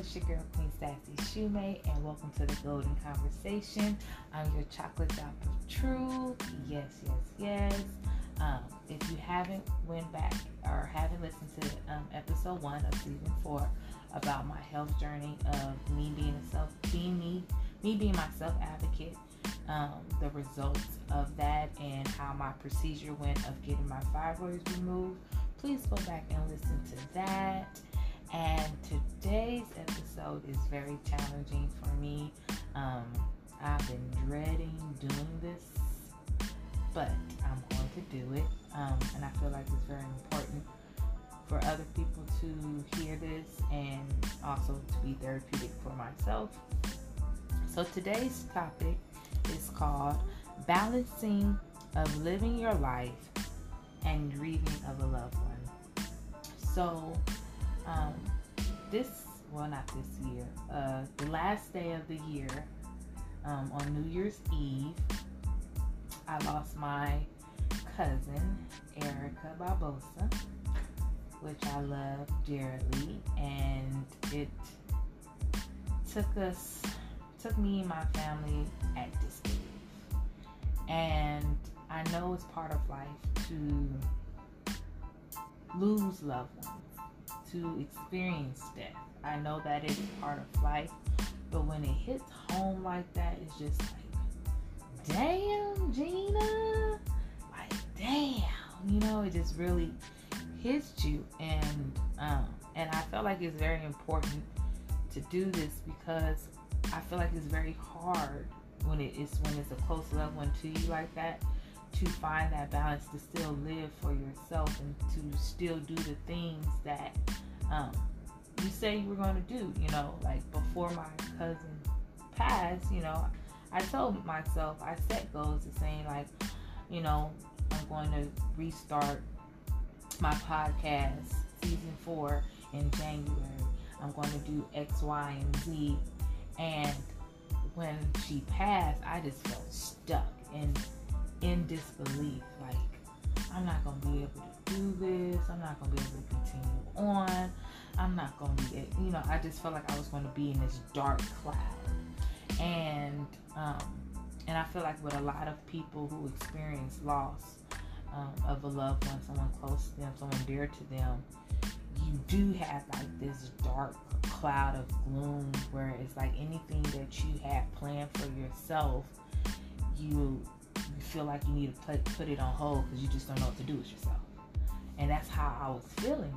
it's your girl Queen Sassy Shumate, and welcome to the Golden Conversation. I'm your chocolate drop of truth. Yes, yes, yes. Um, if you haven't went back or haven't listened to um, episode one of season four about my health journey of me being a self, being me, me being my self advocate, um, the results of that, and how my procedure went of getting my fibroids removed, please go back and listen to that. And today's episode is very challenging for me. Um, I've been dreading doing this, but I'm going to do it. Um, and I feel like it's very important for other people to hear this and also to be therapeutic for myself. So today's topic is called Balancing of Living Your Life and Grieving of a Loved One. So, um, this well not this year uh, the last day of the year um, on new year's eve i lost my cousin Erricka Barbosa which i love dearly and it took us took me and my family at this disbelief and i know it's part of life to lose loved ones to experience death. I know that it's part of life, but when it hits home like that, it's just like, damn, Gina, like, damn, you know, it just really hits you, and um, and I felt like it's very important to do this because I feel like it's very hard when it is when it's a close loved one to you like that to find that balance to still live for yourself and to still do the things that um, you say you were going to do. You know, like before my cousin passed, you know, I told myself, I set goals to saying, like, you know, I'm going to restart my podcast season four in January. I'm going to do X, Y, and Z. And when she passed, I just felt stuck and in disbelief. Like, I'm not going to be able to do this. I'm not going to be able to continue on. I'm not going to be, you know, I just felt like I was going to be in this dark cloud. And, um, and I feel like with a lot of people who experience loss um, of a loved one, someone close to them, someone dear to them, you do have like this dark cloud of gloom where it's like anything that you have planned for yourself, you you feel like you need to put, put it on hold because you just don't know what to do with yourself. And that's how I was feeling.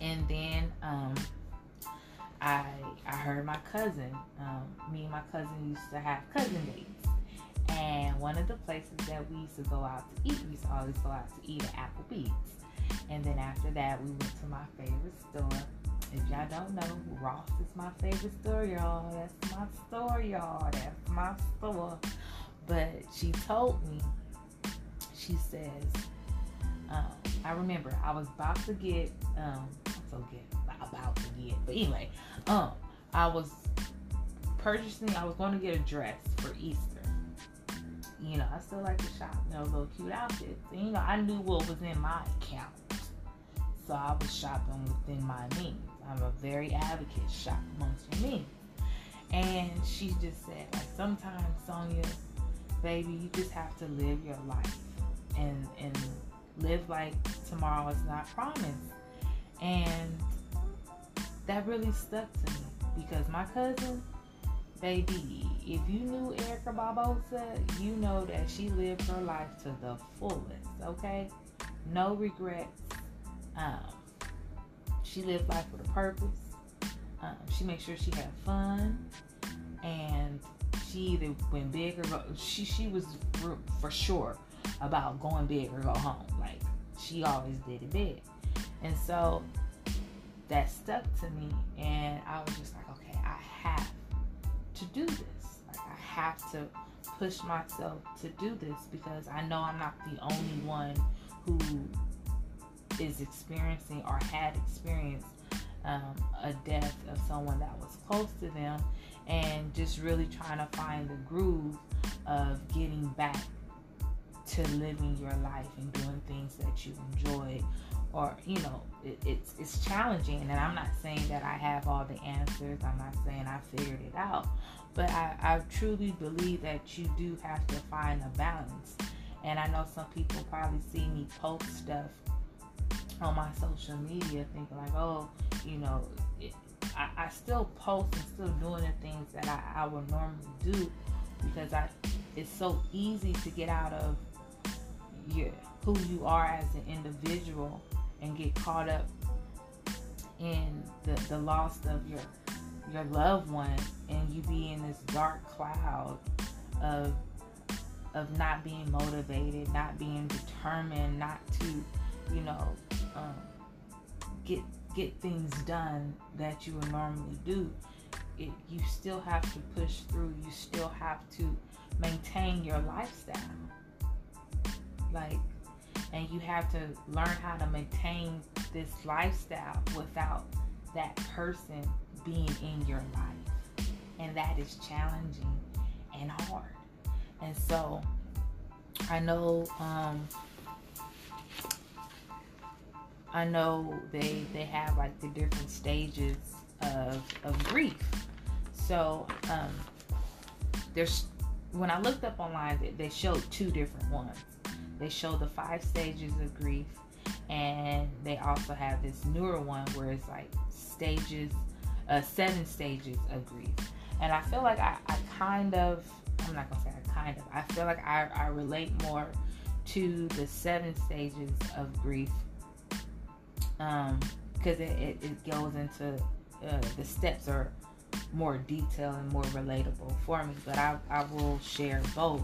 And then um, I I heard my cousin. Um, me and my cousin used to have cousin dates. And one of the places that we used to go out to eat, we used to always go out to eat at Applebee's. And then after that, we went to my favorite store. If y'all don't know, Ross is my favorite store, y'all. That's my store, y'all. That's my store. But she told me, she says, um, I remember I was about to get, um, so get about to get, but anyway, um, I was purchasing. I was going to get a dress for Easter. You know, I still like to shop, you know, little cute outfits. And, you know, I knew what was in my account, so I was shopping within my means. I'm a very advocate. Shop amongst your means. And she just said, like, sometimes Sonia, baby, you just have to live your life and and live like tomorrow is not promised. And that really stuck to me because my cousin, baby, if you knew Erricka Barbosa, you know that she lived her life to the fullest, okay? No regrets. Um, she lived life with a purpose. Um, she made sure she had fun. And she either went big or go, she, she was for, for sure about going big or go home. Like she always did it big. And so that stuck to me and I was just like, okay, I have to do this. Like I have to push myself to do this because I know I'm not the only one who is experiencing or had experienced um, a death of someone that was close to them and just really trying to find the groove of getting back to living your life and doing things that you enjoy. Or you know it, it's it's challenging and i'm not saying that i have all the answers. I'm not saying i figured it out. But I, I truly believe that you do have to find a balance. And i know some people probably see me post stuff on my social media thinking like oh you know I, I, still post and still doing the things that I, I would normally do because I it's so easy to get out of your who you are as an individual and get caught up in the, the loss of your your loved one and you be in this dark cloud of of not being motivated, not being determined, not to, you know, um, get get things done that you would normally do. It, you still have to push through. You still have to maintain your lifestyle. Like and you have to learn how to maintain this lifestyle without that person being in your life and that is challenging and hard and so i know um i know they they have like the different stages of of grief so um there's when i looked up online they, they showed two different ones they show the five stages of grief, and they also have this newer one where it's like stages, uh, seven stages of grief. And I feel like I, I kind of, I'm not gonna say I kind of, I feel like I, I relate more to the seven stages of grief um, because it, it, it, goes into uh, the steps are more detailed and more relatable for me. But I, I will share both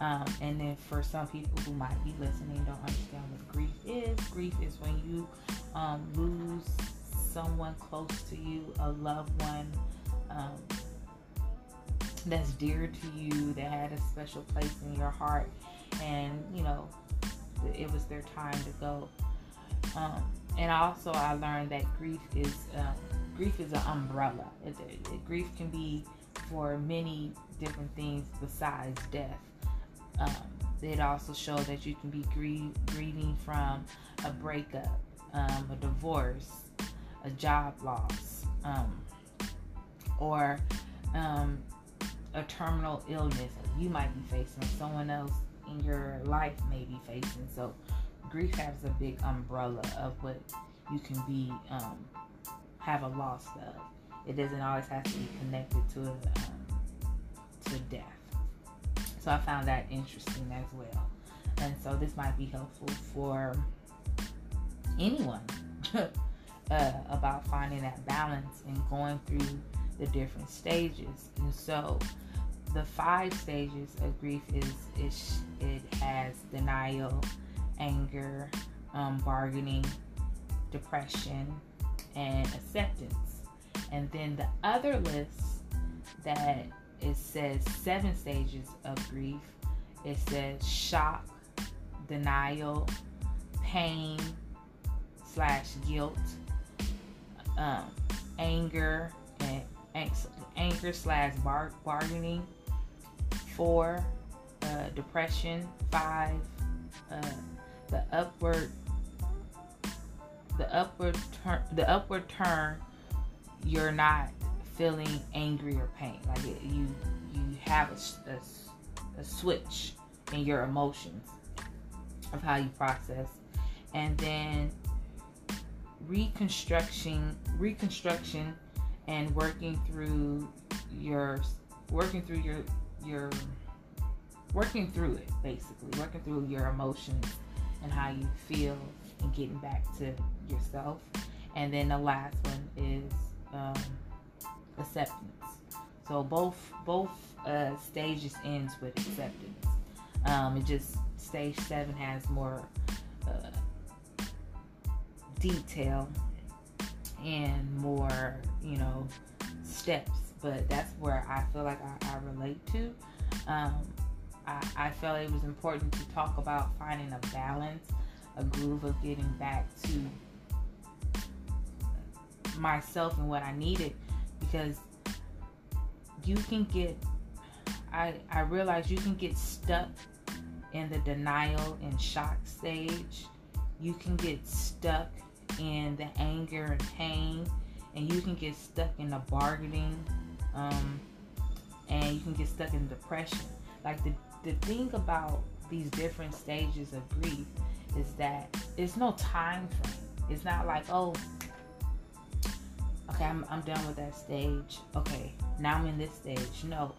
um, and then for some people who might be listening, don't understand what grief is. Grief is when you um, lose someone close to you, a loved one um, that's dear to you, that had a special place in your heart, and you know it was their time to go. Um, and also, I learned that grief is um, grief is an umbrella. It, it, grief can be for many different things besides death. Um, it also showed that you can be grie- grieving from a breakup, um, a divorce, a job loss, um, or um, a terminal illness you might be facing, someone else in your life may be facing. So, grief has a big umbrella of what you can be um, have a loss of. It doesn't always have to be connected to um, to death. So I found that interesting as well. And so this might be helpful for anyone uh, about finding that balance and going through the different stages. And so the five stages of grief is, is it has denial, anger, um, bargaining, depression, and acceptance. And then the other list that it says seven stages of grief. It says shock, denial, pain slash guilt, um, anger, and anger slash bar- bargaining. Four, uh, depression. Five, uh, the upward, the upward turn, the upward turn. You're not feeling angry or pain. Like it, you you have a, a, a switch in your emotions of how you process, and then reconstruction reconstruction and working through your working through your your working through it basically working through your emotions and how you feel and getting back to yourself and then the last one is um, acceptance. So both both uh, stages ends with acceptance. Um, it just stage seven has more uh, detail and more, you know, steps. But that's where I feel like I, I relate to. Um, I, felt it was important to talk about finding a balance, a groove of getting back to myself and what I needed because you can get I I realize you can get stuck in the denial and shock stage. You can get stuck in the anger and pain, and you can get stuck in the bargaining, um, and you can get stuck in depression. Like the the thing about these different stages of grief is that it's no time frame. It's not like oh, okay, I'm I'm done with that stage. Okay, now I'm in this stage. No,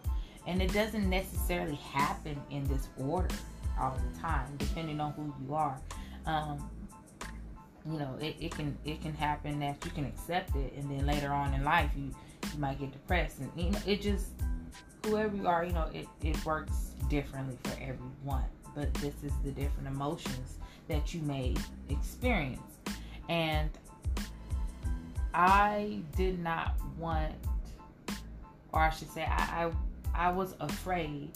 and it doesn't necessarily happen in this order all the time, depending on who you are. Um, you know, it, it can it can happen that you can accept it, and then later on in life you you might get depressed, and you know, it just whoever you are, you know, it it works differently for everyone. But this is the different emotions that you may experience, and I did not want, or I should say, I I, I was afraid.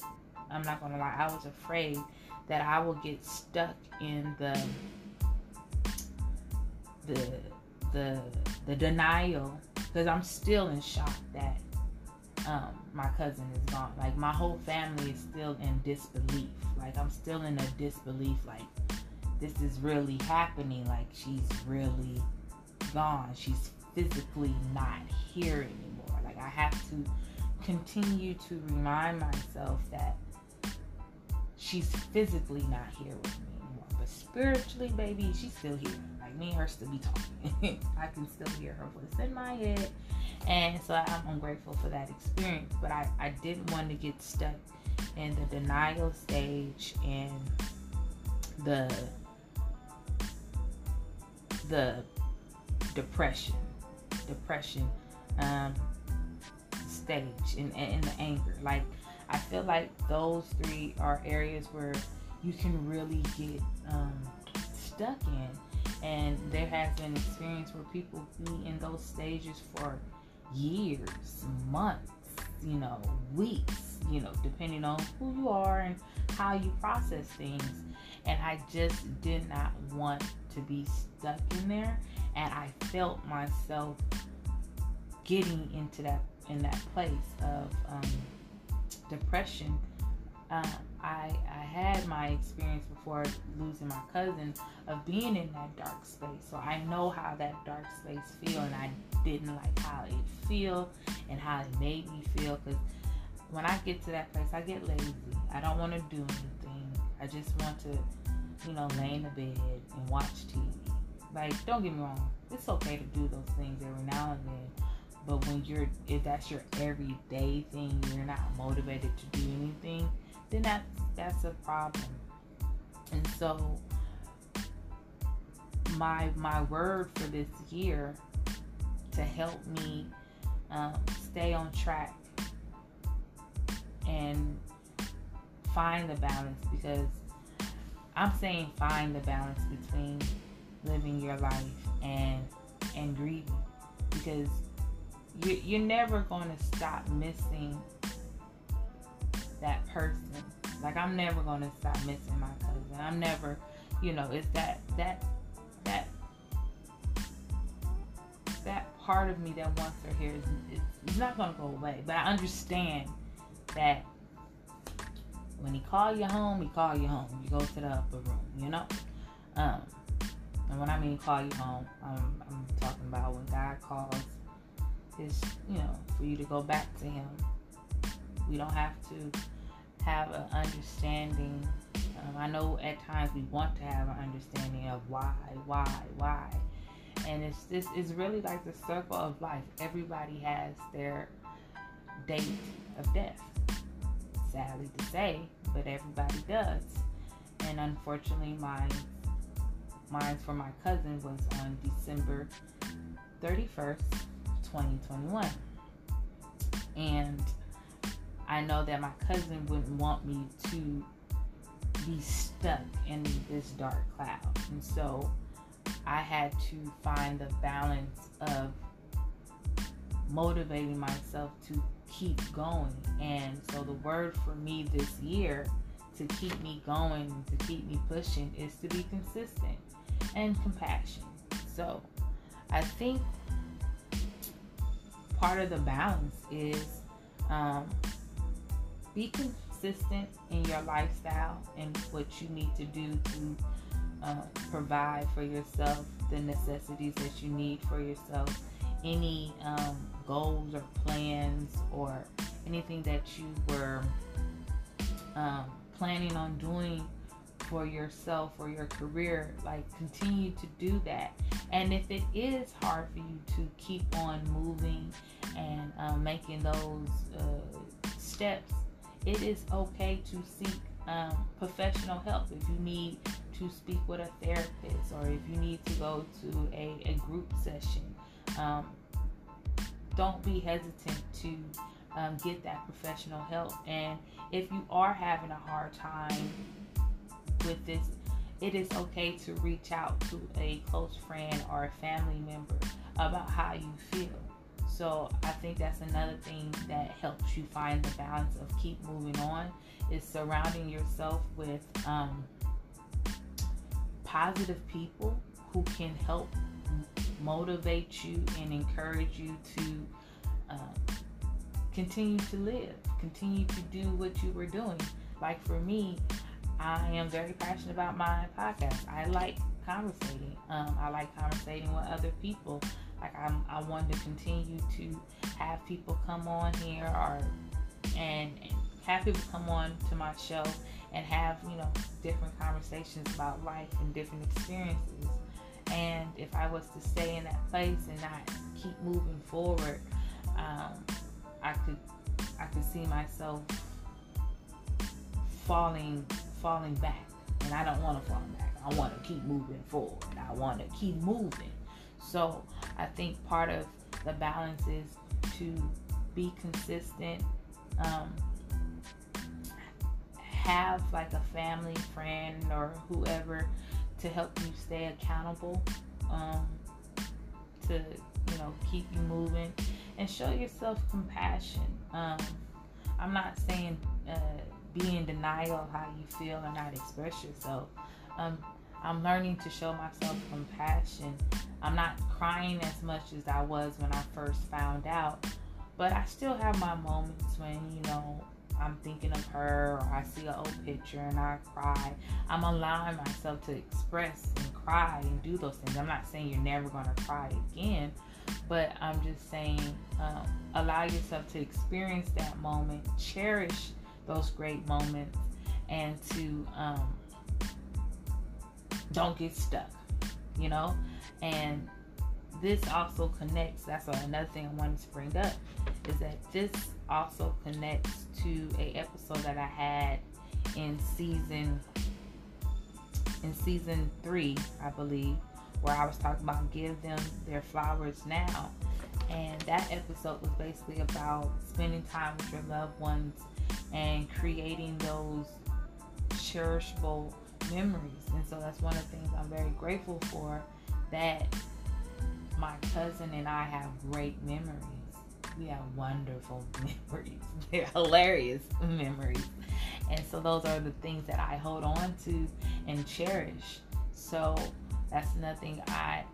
I'm not gonna lie, I was afraid that I will get stuck in the the the the denial because I'm still in shock that um, my cousin is gone. Like my whole family is still in disbelief. Like I'm still in a disbelief. Like this is really happening. Like she's really gone. She's physically not here anymore. Like I have to continue to remind myself that she's physically not here with me anymore. But spiritually, baby, she's still here. Like me and her still be talking. I can still hear her voice in my head. And so I'm, I'm grateful for that experience. But I, I didn't want to get stuck in the denial stage and the the depression depression um, stage and, and the anger like I feel like those three are areas where you can really get um, stuck in. And there has been experience where people be in those stages for years, months, you know, weeks, you know, depending on who you are and how you process things. And I just did not want to be stuck in there. And I felt myself getting into that in that place of um, depression, uh, I, I had my experience before losing my cousin of being in that dark space. So I know how that dark space feel, and I didn't like how it feel and how it made me feel. Because when I get to that place, I get lazy. I don't want to do anything. I just want to, you know, lay in the bed and watch TV. Like, don't get me wrong, it's okay to do those things every now and then but when you're, if that's your everyday thing, you're not motivated to do anything, then that's that's a problem. And so, my my word for this year to help me um, stay on track and find the balance because I'm saying find the balance between living your life and and grieving because you, you're never going to stop missing that person. Like I'm never to stop missing my cousin. I'm never, you know, it's that that that that part of me that wants her here is it's not to go away. But I understand that when he call you home, he call you home. You go to the upper room, you know. Um, and when I mean call you home, I'm, I'm talking about when God calls is, you know, for you to go back to Him. We don't have to have an understanding. Um, I know at times we want to have an understanding of why, why, why. And it's this is really like the circle of life. Everybody has their date of death. Sadly to say, but everybody does. And unfortunately, mine, mine for my cousin was on December 31st, 2021. And I know that my cousin wouldn't want me to be stuck in this dark cloud. And so I had to find the balance of motivating myself to keep going. And so the word for me this year to keep me going, to keep me pushing, is to be consistent and compassion. So I think part of the balance is um, be consistent in your lifestyle and what you need to do to uh, provide for yourself the necessities that you need for yourself, any um, goals or plans or anything that you were um, planning on doing for yourself or your career, like continue to do that. And if it is hard for you to keep on moving and um, making those uh, steps, it is okay to seek um, professional help if you need to speak with a therapist or if you need to go to a, a group session. Um, don't be hesitant to um, get that professional help. And if you are having a hard time with this, it is okay to reach out to a close friend or a family member about how you feel. So I think that's another thing that helps you find the balance of keep moving on is surrounding yourself with um, positive people who can help motivate you and encourage you to uh, continue to live, continue to do what you were doing. Like for me, I am very passionate about my podcast. I like conversating. Um, I like conversating with other people. Like I'm, I want to continue to have people come on here or and, and have people come on to my show and have you know different conversations about life and different experiences. And if I was to stay in that place and not keep moving forward, um, I could I could see myself falling falling back, and I don't want to fall back. I want to keep moving forward. I want to keep moving. So I think part of the balance is to be consistent. Um, have like a family friend or whoever to help you stay accountable um, to you know keep you moving and show yourself compassion um, i'm not saying uh, be in denial of how you feel or not express yourself um, i'm learning to show myself compassion i'm not crying as much as i was when i first found out but i still have my moments when you know I'm thinking of her or I see an old picture and I cry. I'm allowing myself to express and cry and do those things. I'm not saying you're never going to cry again, but I'm just saying um, allow yourself to experience that moment, cherish those great moments, and to um, don't get stuck, you know? And this also connects, that's another thing I wanted to bring up, is that this also connects to a episode that I had in season in season three, I believe, where I was talking about give them their flowers now. And that episode was basically about spending time with your loved ones and creating those cherishable memories. And so that's one of the things I'm very grateful for that my cousin and I have great memories we have wonderful memories. They're hilarious memories. And so those are the things that I hold on to and cherish. So that's nothing I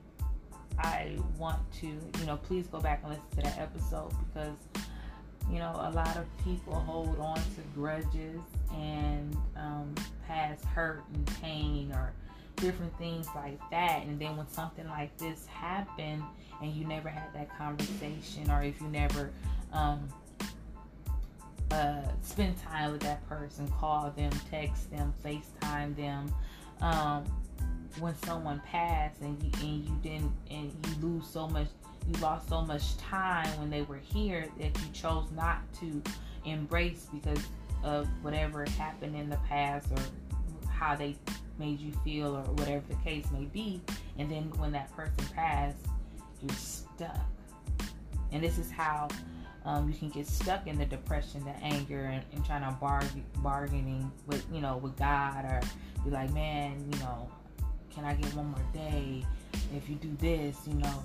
I want to, you know, please go back and listen to that episode because you know, a lot of people hold on to grudges and um, past hurt and pain or different things like that. And then when something like this happened and you never had that conversation, or if you never um, uh, spend time with that person, call them, text them, FaceTime them. Um, when someone passed and you and you didn't and you lose so much you lost so much time when they were here that you chose not to embrace because of whatever happened in the past or how they made you feel or whatever the case may be. And then when that person passed, you're stuck. And this is how um, you can get stuck in the depression, the anger, and, and trying to bargain, bargaining with you know with God, or be like, man, you know, can I get one more day? If you do this, you know,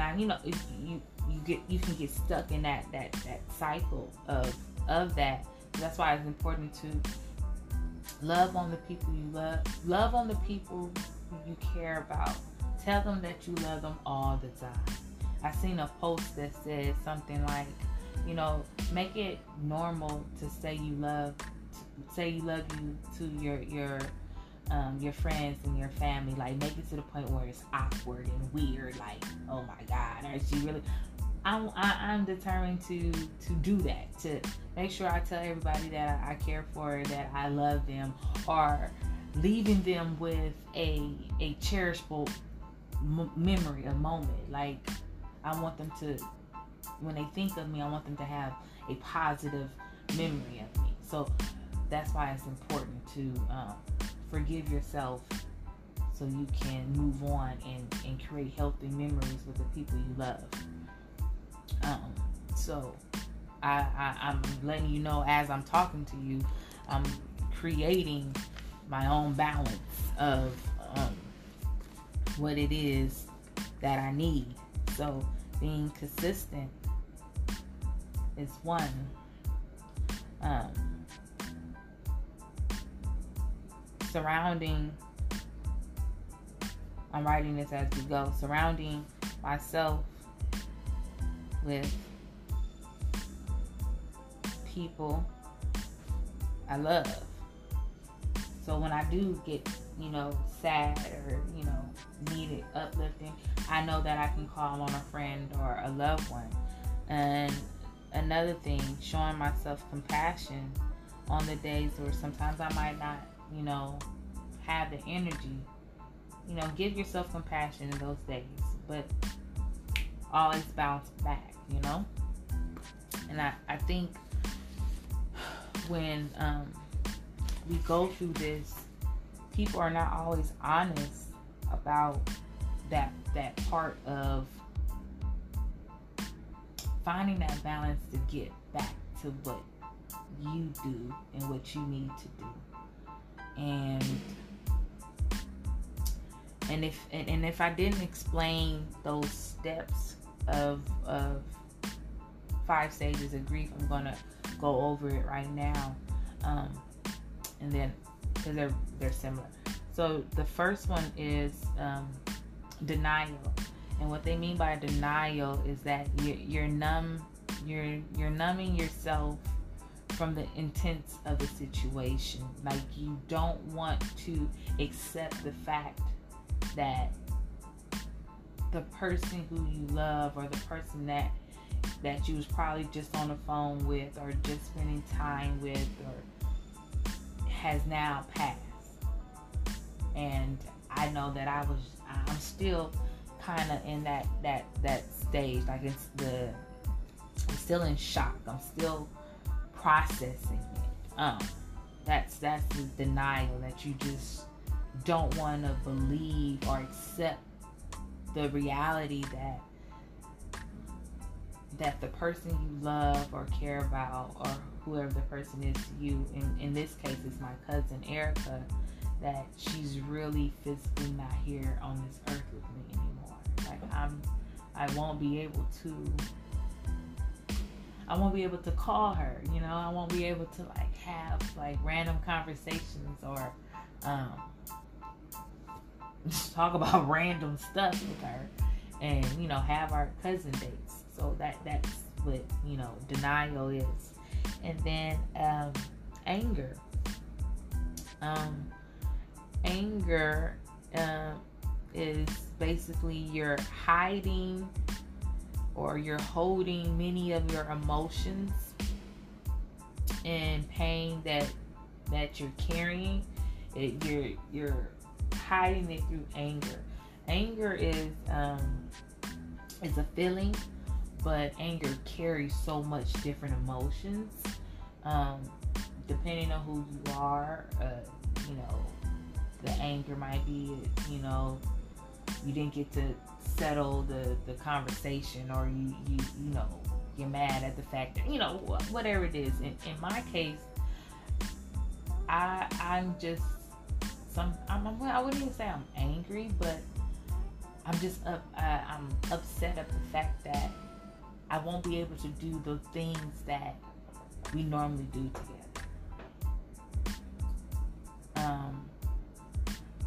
can I, you know, you you get you can get stuck in that that that cycle of of that. That's why it's important to Love on the people you love. Love on the people you care about. Tell them that you love them all the time. I seen a post that said something like, you know, make it normal to say you love say you love you to your your um, your friends and your family, like make it to the point where it's awkward and weird. Like, oh my God, are she really? I'm I, am i am determined to to do that to make sure I tell everybody that I, I care for, that I love them, or leaving them with a a cherishable m- memory, a moment. Like I want them to, when they think of me, I want them to have a positive memory of me. So that's why it's important to um, forgive yourself so you can move on and, and create healthy memories with the people you love. Um, so I, I, I'm letting you know as I'm talking to you, I'm creating my own balance of um, what it is that I need. So being consistent is one. Um, surrounding, I'm writing this as we go, surrounding myself with people I love. So when I do get, you know, sad or, you know, needed uplifting, I know that I can call on a friend or a loved one. And another thing, showing myself compassion on the days where sometimes I might not, you know, have the energy. You know, give yourself compassion in those days, but always bounce back, you know? And I, I think when um, we go through this, people are not always honest about that that part of finding that balance to get back to what you do and what you need to do. And and if and, if I didn't explain those steps of of five stages of grief, I'm gonna go over it right now. Um, and then because they're they're similar. So the first one is um, denial, and what they mean by denial is that you're, you're numb, you're you're numbing yourself from the intense of the situation. Like you don't want to accept the fact that the person who you love or the person that that you was probably just on the phone with or just spending time with or has now passed. And i know that i was i'm still kind of in that that that stage. Like it's the i'm still in shock. I'm still processing it. Um that's that's the denial that you just don't want to believe or accept the reality that that the person you love or care about or whoever the person is to you in, in this case it's my cousin Erricka that she's really physically not here on this earth with me anymore. Like i'm i won't be able to i won't be able to call her you know? I won't be able to like have like random conversations or um talk about random stuff with her and you know have our cousin dates. So that that's what you know denial is. And then um, anger. Um, anger uh, is basically you're hiding or you're holding many of your emotions and pain that that you're carrying it, you're you're hiding it through anger. Anger is um, is a feeling, but anger carries so much different emotions. Um, depending on who you are, uh, you know, the anger might be, you know, you didn't get to settle the, the conversation, or you, you you know you're mad at the fact that you know whatever it is. In, in my case, I I'm just some I'm, I wouldn't even say I'm angry, but I'm just up. I'm upset at the fact that I won't be able to do the things that we normally do together. Um,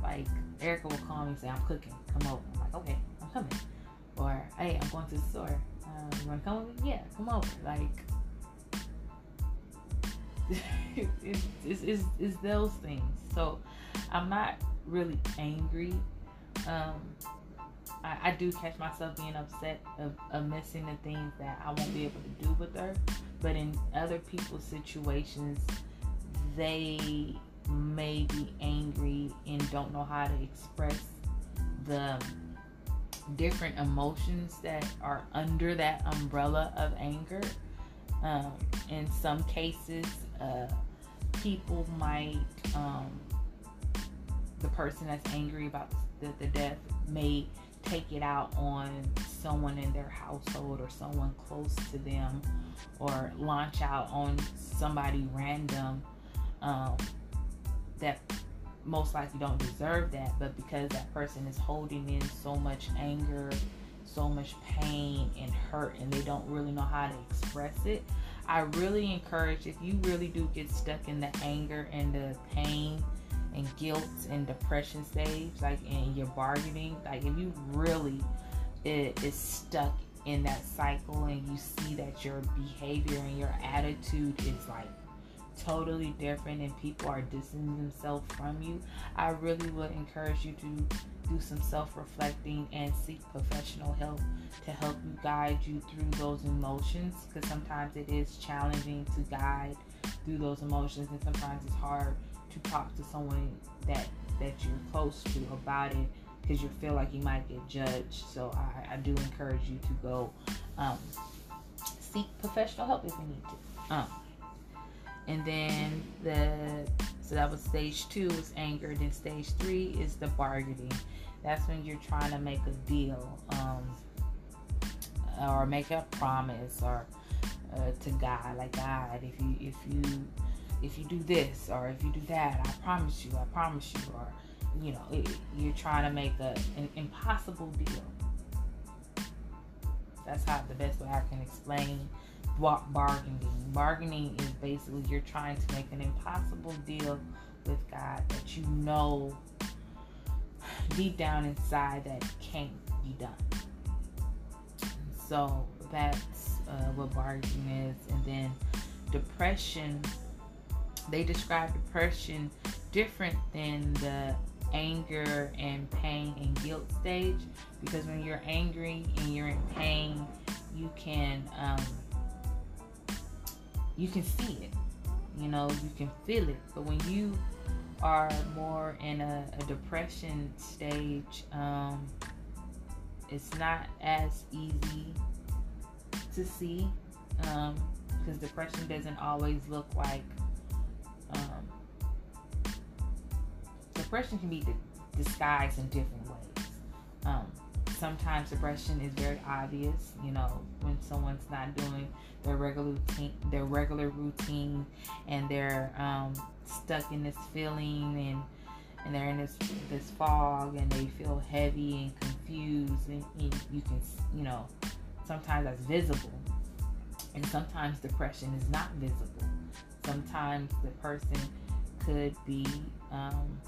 like Erricka will call me and say, "I'm cooking. Come over." I'm like, "Okay, coming." Or, "Hey, I'm going to the store. Um, you want to come with me? Yeah, come over." Like, it's, it's, it's, it's those things. So I'm not really angry. Um, I, I, do catch myself being upset of, of missing the things that I won't be able to do with her. But in other people's situations, they may be angry and don't know how to express the different emotions that are under that umbrella of anger. Um, in some cases, uh, people might, um, the person that's angry about the, the death may take it out on someone in their household or someone close to them or launch out on somebody random um, that most likely don't deserve that but because that person is holding in so much anger so much pain and hurt and they don't really know how to express it i really encourage if you really do get stuck in the anger and the pain and guilt and depression stage, like in your bargaining, like if you really is stuck in that cycle and you see that your behavior and your attitude is like totally different and people are distancing themselves from you, I really would encourage you to do some self reflecting and seek professional help to help you guide you through those emotions because sometimes it is challenging to guide through those emotions and sometimes it's hard to talk to someone that that you're close to about it because you feel like you might get judged. So I, I do encourage you to go um, seek professional help if you need to. Um, and then the so that was stage two is anger. Then stage three is the bargaining. That's when you're trying to make a deal um, or make a promise or uh, to God, like God, if you if you if you do this or if you do that, I promise you, I promise you, or you know, it, you're trying to make a, an impossible deal. That's how the best way I can explain bargaining. Bargaining is basically you're trying to make an impossible deal with God that you know deep down inside that can't be done. So that's uh, what bargaining is, and then depression they describe depression different than the anger and pain and guilt stage because when you're angry and you're in pain you can um, you can see it you know you can feel it but when you are more in a, a depression stage um, it's not as easy to see um, because depression doesn't always look like um, depression can be disguised in different ways. Sometimes depression is very obvious. You know, when someone's not doing their regular routine, their regular routine, and they're um, stuck in this feeling and and they're in this this fog and they feel heavy and confused and, and you can you know sometimes that's visible and sometimes depression is not visible sometimes the person could be um,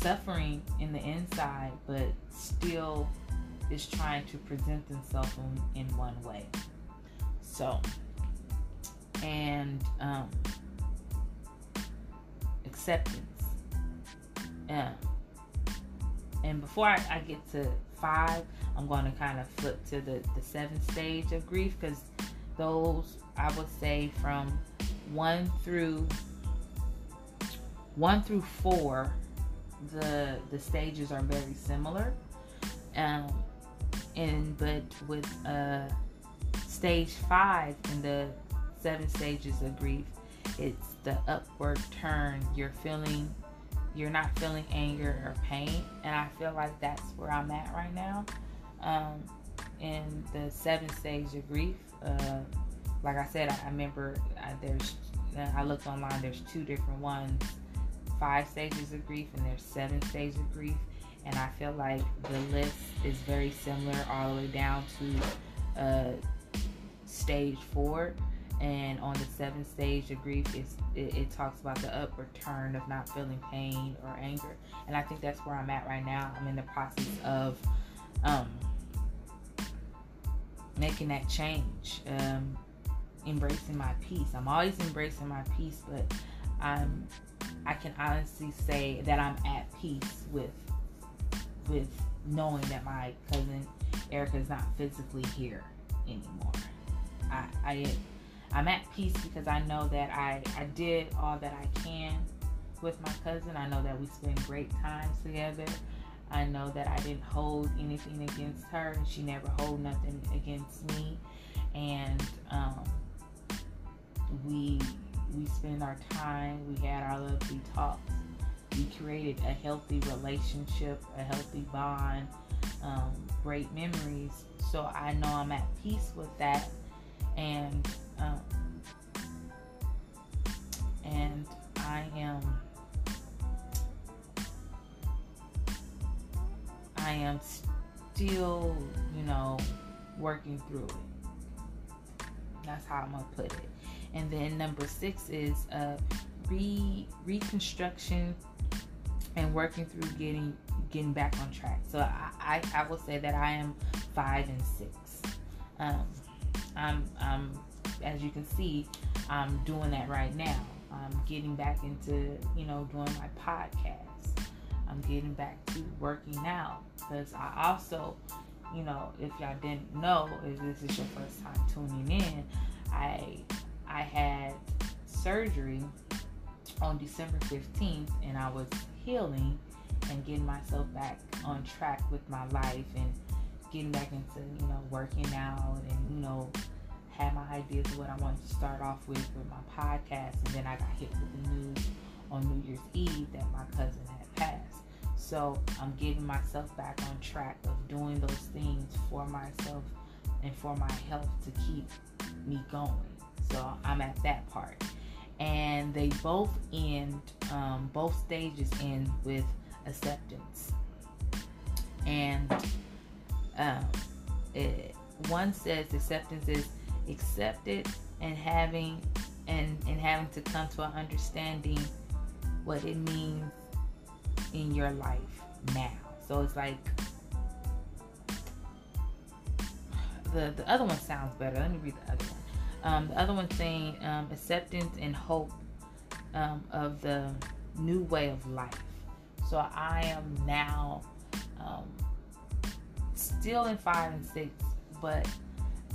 suffering in the inside, but still is trying to present themselves in, in one way. So, and um, acceptance. Yeah. And before I, I get to five, I'm going to kind of flip to the, the seventh stage of grief because those I would say from one through one through four, the the stages are very similar. Um, and but with uh, stage five in the seven stages of grief, it's the upward turn. You're feeling, you're not feeling anger or pain, and I feel like that's where I'm at right now. Um, in the seven stage of grief, uh, like I said, I, I remember I, there's I looked online. There's two different ones, five stages of grief, and there's seven stages of grief. And I feel like the list is very similar all the way down to uh, stage four. And on the seventh stage of grief, it, it talks about the upward turn of not feeling pain or anger. And I think that's where I'm at right now. I'm in the process of um, making that change. Um, embracing my peace. I'm always embracing my peace, but I'm I can honestly say that I'm at peace with with knowing that my cousin Erricka is not physically here anymore. I, I I'm at peace because I know that I, I did all that I can with my cousin. I know that we spend great times together. I know that I didn't hold anything against her and she never hold nothing against me. And um, we we spend our time, we had our lovely talks. We created a healthy relationship, a healthy bond, um, great memories. So I know I'm at peace with that. And um, and I am I am still, you know, working through it. That's how I'm gonna put it. And then number six is uh, re reconstruction and working through getting getting back on track. So I, I, I will say that I am five and six. Um, I'm, I'm as you can see, I'm doing that right now. I'm getting back into you know doing my podcast. I'm getting back to working out because I also, you know, if y'all didn't know, if this is your first time tuning in, I I had surgery on December 15th and I was healing and getting myself back on track with my life and getting back into, you know, working out and, you know, had my ideas of what I wanted to start off with with my podcast and then I got hit with the news on New Year's Eve that my cousin had passed. So I'm getting myself back on track of doing those things for myself and for my health to keep me going. So I'm at that part. And they both end, um, both stages end with acceptance. And um, it, one says acceptance is accepted and having and, and having to come to an understanding what it means in your life now. So it's like the the other one sounds better. Let me read the other one. Um, the other one saying um, acceptance and hope um, of the new way of life. So I am now um, still in five and six, but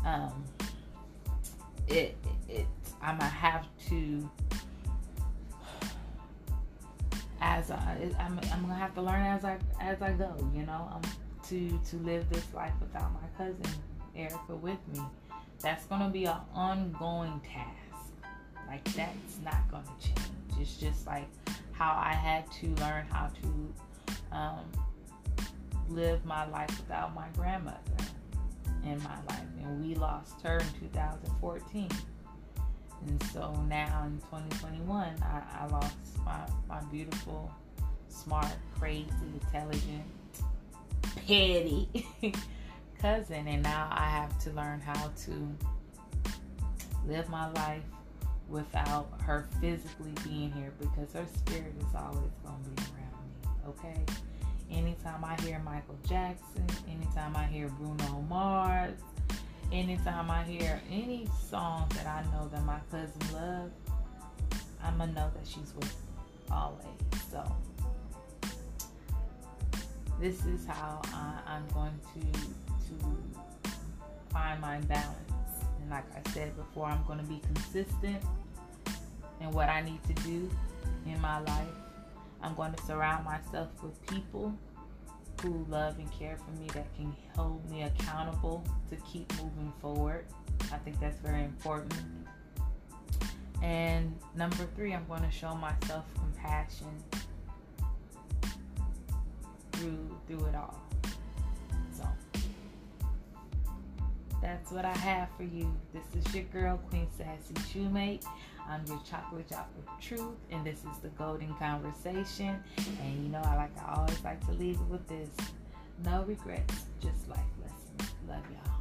um, it it I'm gonna have to as I I'm, I'm gonna have to learn as I as I go. You know, um, to to live this life without my cousin Erricka with me that's going to be an ongoing task. Like, that's not going to change. It's just like how I had to learn how to um, live my life without my grandmother in my life. And we lost her in 2014. And so now in 2021, I, I lost my, my beautiful, smart, crazy, intelligent, petty cousin, and now I have to learn how to live my life without her physically being here because her spirit is always going to be around me. Okay? Anytime I hear Michael Jackson, anytime I hear Bruno Mars, anytime I hear any song that I know that my cousin loves, I'm going to know that she's with me always. So, this is how I, am going to to find my balance. And like I said before, I'm going to be consistent in what I need to do in my life. I'm going to surround myself with people who love and care for me that can hold me accountable to keep moving forward. I think that's very important. And number three, I'm going to show myself compassion through through it all. That's what I have for you. This is your girl, Queen Sassy Shumate. I'm your chocolate drop of truth, and this is the golden conversation. And you know, I like I always like to leave it with this: no regrets, just life lessons. Love y'all.